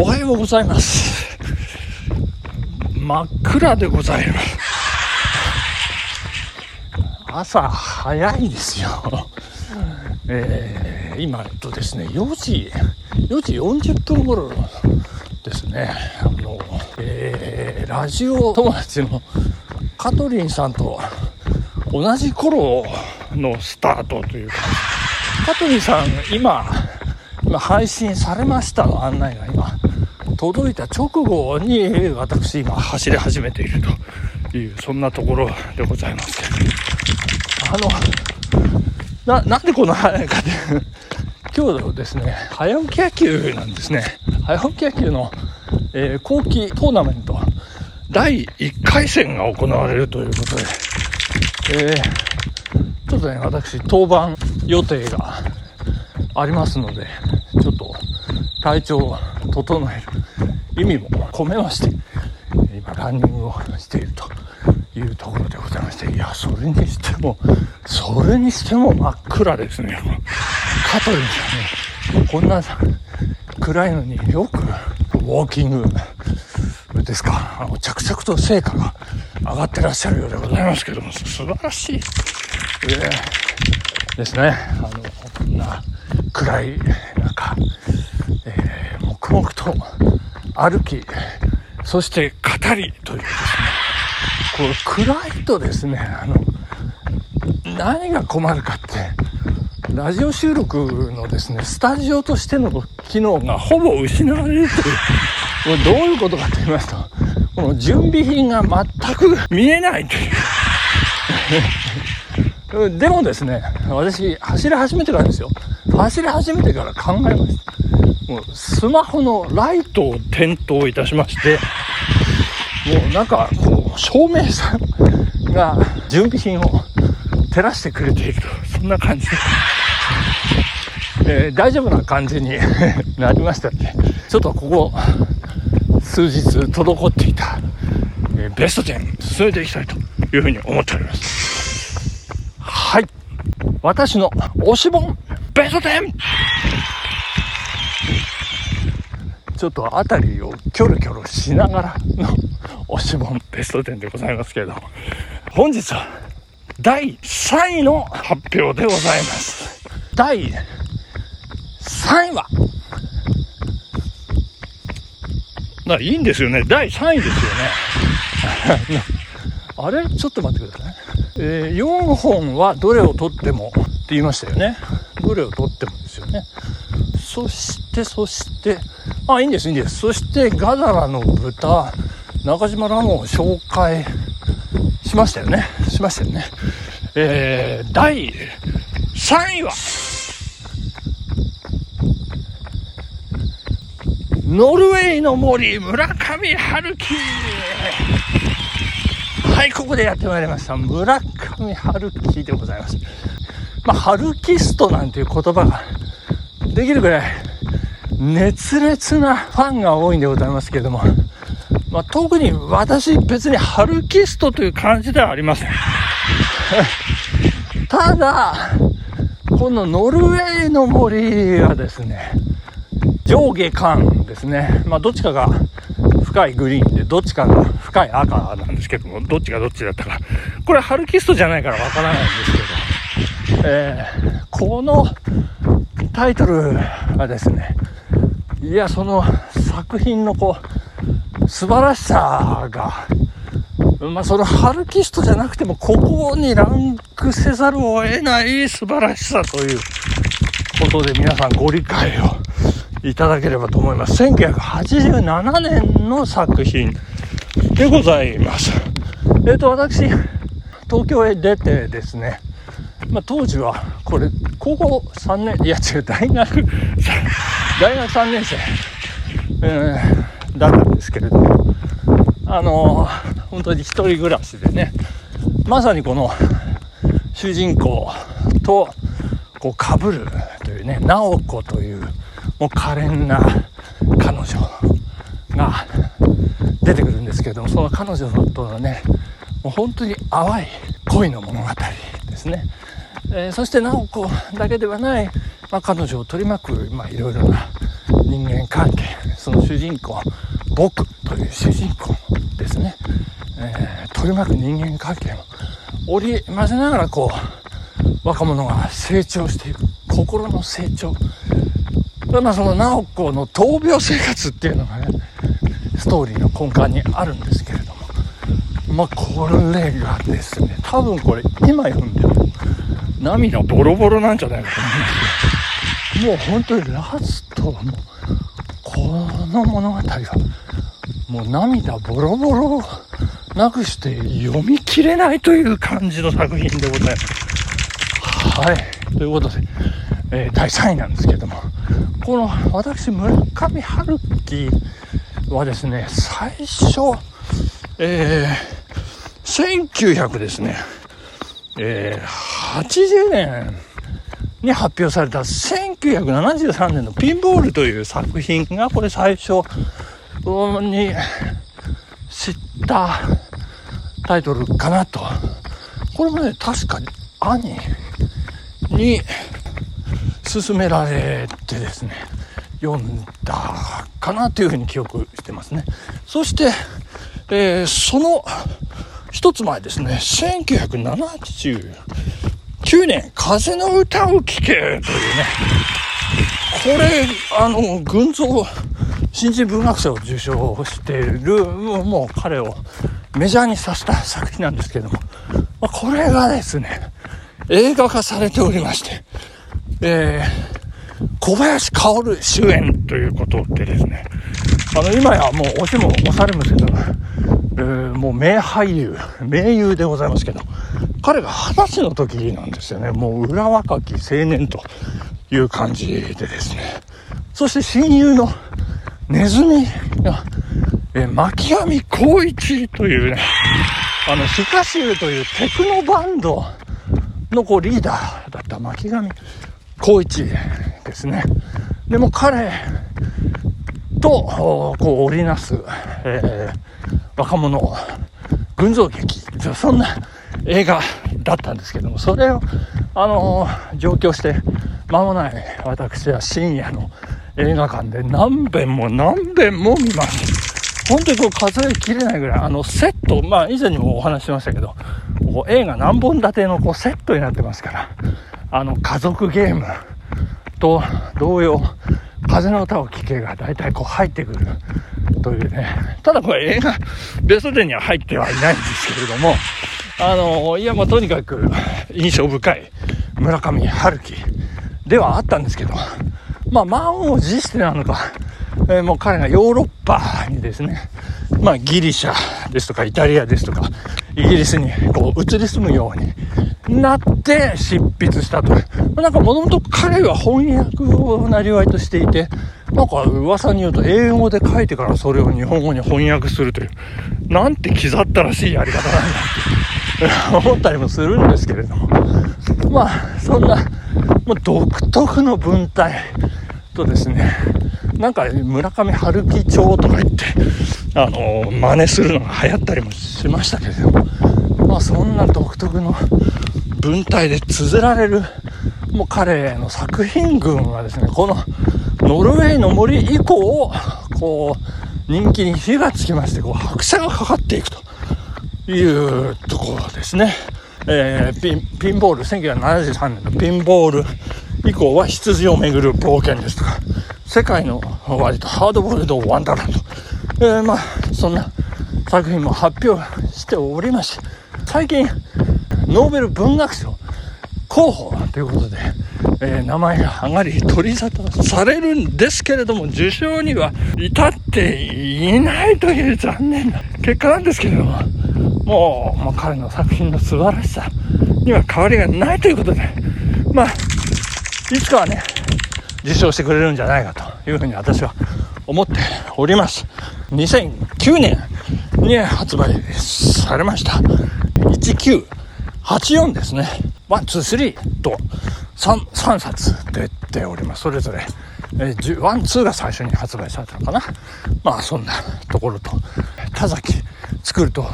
おはようございます。真っ暗でございます。朝早いですよ。えー今、えっとですね、4時、4時40分頃ですね、あの、えーラジオ友達のカトリンさんと同じ頃のスタートというか、カトリンさん、今、今配信されましたの？案内が今、届いた直後に私今走り始めているという、そんなところでございますあの、な、なんでこんな早いかって今日ですね、早起き野球なんですね。早起き野球の、えー後期トーナメント、第1回戦が行われるということで、えーちょっとね、私、登板予定がありますので、ちょっと体調を整える意味も込めまして、今、ランニングをしているというところでございまして、いや、それにしても、それにしても真っ暗ですね。カトリンさんね、こんな暗いのによくウォーキングですか、着々と成果が上がってらっしゃるようでございますけども、素晴らしい。えーですね。あの、こんな暗い中、えー黙々と歩き、そして語りというですね、これ暗いとですね、あの、何が困るかって、ラジオ収録のですね、スタジオとしての機能がほぼ失われるという、これどういうことかと言いますと、この準備品が全く見えないという。でもですね、私、走り始めてからですよ。走り始めてから考えました。もう、スマホのライトを点灯いたしまして、もうなんか、こう、照明さんが準備品を照らしてくれていると、そんな感じで、えー大丈夫な感じに なりましたんで、ちょっとここ、数日滞っていた、えーベスト10進めていきたいというふうに思っております。はい。私の推し本ベスト 10! ちょっと辺りをキョロキョロしながらの推し本ベスト10でございますけれども、本日は第3位の発表でございます。第3位は、ないいんですよね。第3位ですよね。あれ？ちょっと待ってください。えー4本はどれを取ってもって言いましたよね。どれを取ってもですよね。そして、そして、あ、いいんです、いいんです。そして、ガザラの豚、中島ラモンを紹介しましたよね。しましたよね。えー、第3位は、ノルウェーの森、村上春樹。はい、ここでやってまいりました。村上春樹でございます。まあ、春キストなんていう言葉ができるぐらい熱烈なファンが多いんでございますけれども、まあ、特に私別に春キストという感じではありません。ただ、このノルウェーの森はですね、上下間ですね。まあ、どっちかが深いグリーンで、どっちかが深い赤なんですけども、どっちがどっちだったか。これ、ハルキストじゃないからわからないんですけど、えーこのタイトルはですね、いや、その作品のこう、素晴らしさが、まあ、そのハルキストじゃなくても、ここにランクせざるを得ない素晴らしさということで皆さんご理解をいただければと思います。1987年の作品でございます。えっ、と、私、東京へ出てですね、まあ、当時は、これ、高校3年、いや違う、大学、大学3年生、えーだったんですけれども、あのー本当に一人暮らしでね、まさにこの主人公とこう被るというね、直子というもう可憐な彼女が出てくるんですけれども、その彼女とのね、もう本当に淡い恋の物語ですね。えーそして直子だけではない、まあ、彼女を取り巻く、まあ、いろいろな人間関係その主人公僕という主人公ですね、えー、取り巻く人間関係も織り交ぜながらこう若者が成長していく心の成長。まあその直子の闘病生活っていうのがねストーリーの根幹にあるんですけれども。まあこれがですね多分これ今読んでも涙ボロボロなんじゃないかと思うんですけど。もう本当にラストはもうこの物語はもう涙ボロボロなくして読み切れないという感じの作品でございます。はい。ということで、えー、第3位なんですけども、この私、村上春樹はですね、最初、えー、1900ですね、えー、80年に発表された1973年のピンボールという作品がこれ最初に知ったタイトルかなと。これもね、確かに兄に勧められてですね、読んだかなというふうに記憶してますね。そして、えー、その一つ前ですね、1970 9年、風の歌を聴けというね、これ、あの、群像新人文学賞を受賞している、もう彼をメジャーにさせた作品なんですけども、ま、これがですね、映画化されておりまして、えー、小林薫主演ということでですね、あの、今やもう押しも押されませんが、えー、もう名俳優、名優でございますけど、彼が二十歳の時なんですよね。もう裏若き青年という感じでですね。そして親友のネズミが、え巻上光一というね、あの、スカシューというテクノバンドのこうリーダーだった巻上光一ですね。でも彼と、こう織りなす、えー、若者群像劇、そんな映画だったんですけども、それを、あの、上京して間もない私は深夜の映画館で何遍も何遍も見ます。本当にこう数えきれないぐらい、あのセット、まあ以前にもお話ししましたけど、こう映画何本立てのこうセットになってますから、あの家族ゲームと同様、風の歌を聴けが大体こう入ってくるというね、ただこれ映画、ベスト10には入ってはいないんですけれども、あの、いやもうとにかく印象深い村上春樹ではあったんですけど、まあ、満を持してなのか、えー、もう彼がヨーロッパにですね、まあ、ギリシャですとかイタリアですとか、イギリスにこう移り住むようになって執筆したと。なんかもともと彼は翻訳をなりわいとしていて、なんか噂に言うと英語で書いてからそれを日本語に翻訳するという、なんて刻ったらしいやり方なんだって思ったりもするんですけれども。まあ、そんな、もう独特の文体とですね、なんか村上春樹帳とか言って、あの、真似するのが流行ったりもしましたけれども、まあそんな独特の文体で綴られる、もう彼の作品群はですね、このノルウェーの森以降、こう、人気に火がつきまして、こう、拍車がかかっていくというところですね。えー、ピン、ピンボール、1973年のピンボール以降は羊をめぐる冒険ですとか、世界の割とハードボールドワンダーランド。えー、まあ、そんな作品も発表しておりまして、最近、ノーベル文学賞候補ということで、えー、名前が上がり取り沙汰されるんですけれども、受賞には至っていないという残念な結果なんですけれども、もう、もう彼の作品の素晴らしさには変わりがないということで、まあ、いつかはね、受賞してくれるんじゃないかというふうに私は思っております。2009年に発売されました。1Q84ですね。1、2、3と 3, 3冊出ております。それぞれ。えー、 one、two が最初に発売されたのかな。まあ、そんなところと、多崎つくると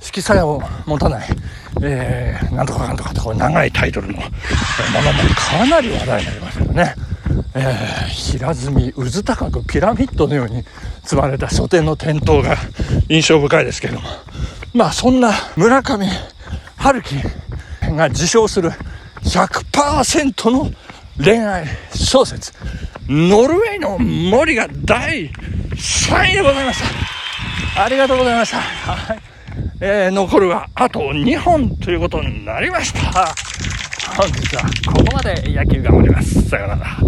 色彩を持たない、えー、なんとかなんとかと長いタイトルのものもかなり話題になりましたよね。えー、平積み渦高くピラミッドのように積まれた書店の店頭が印象深いですけどもまあそんな村上春樹が自称する100%の恋愛小説。ノルウェーの森が第3位でございました。ありがとうございました、はい。えー、残るはあと2本ということになりました。本日はここまで野球頑張ります。さようなら。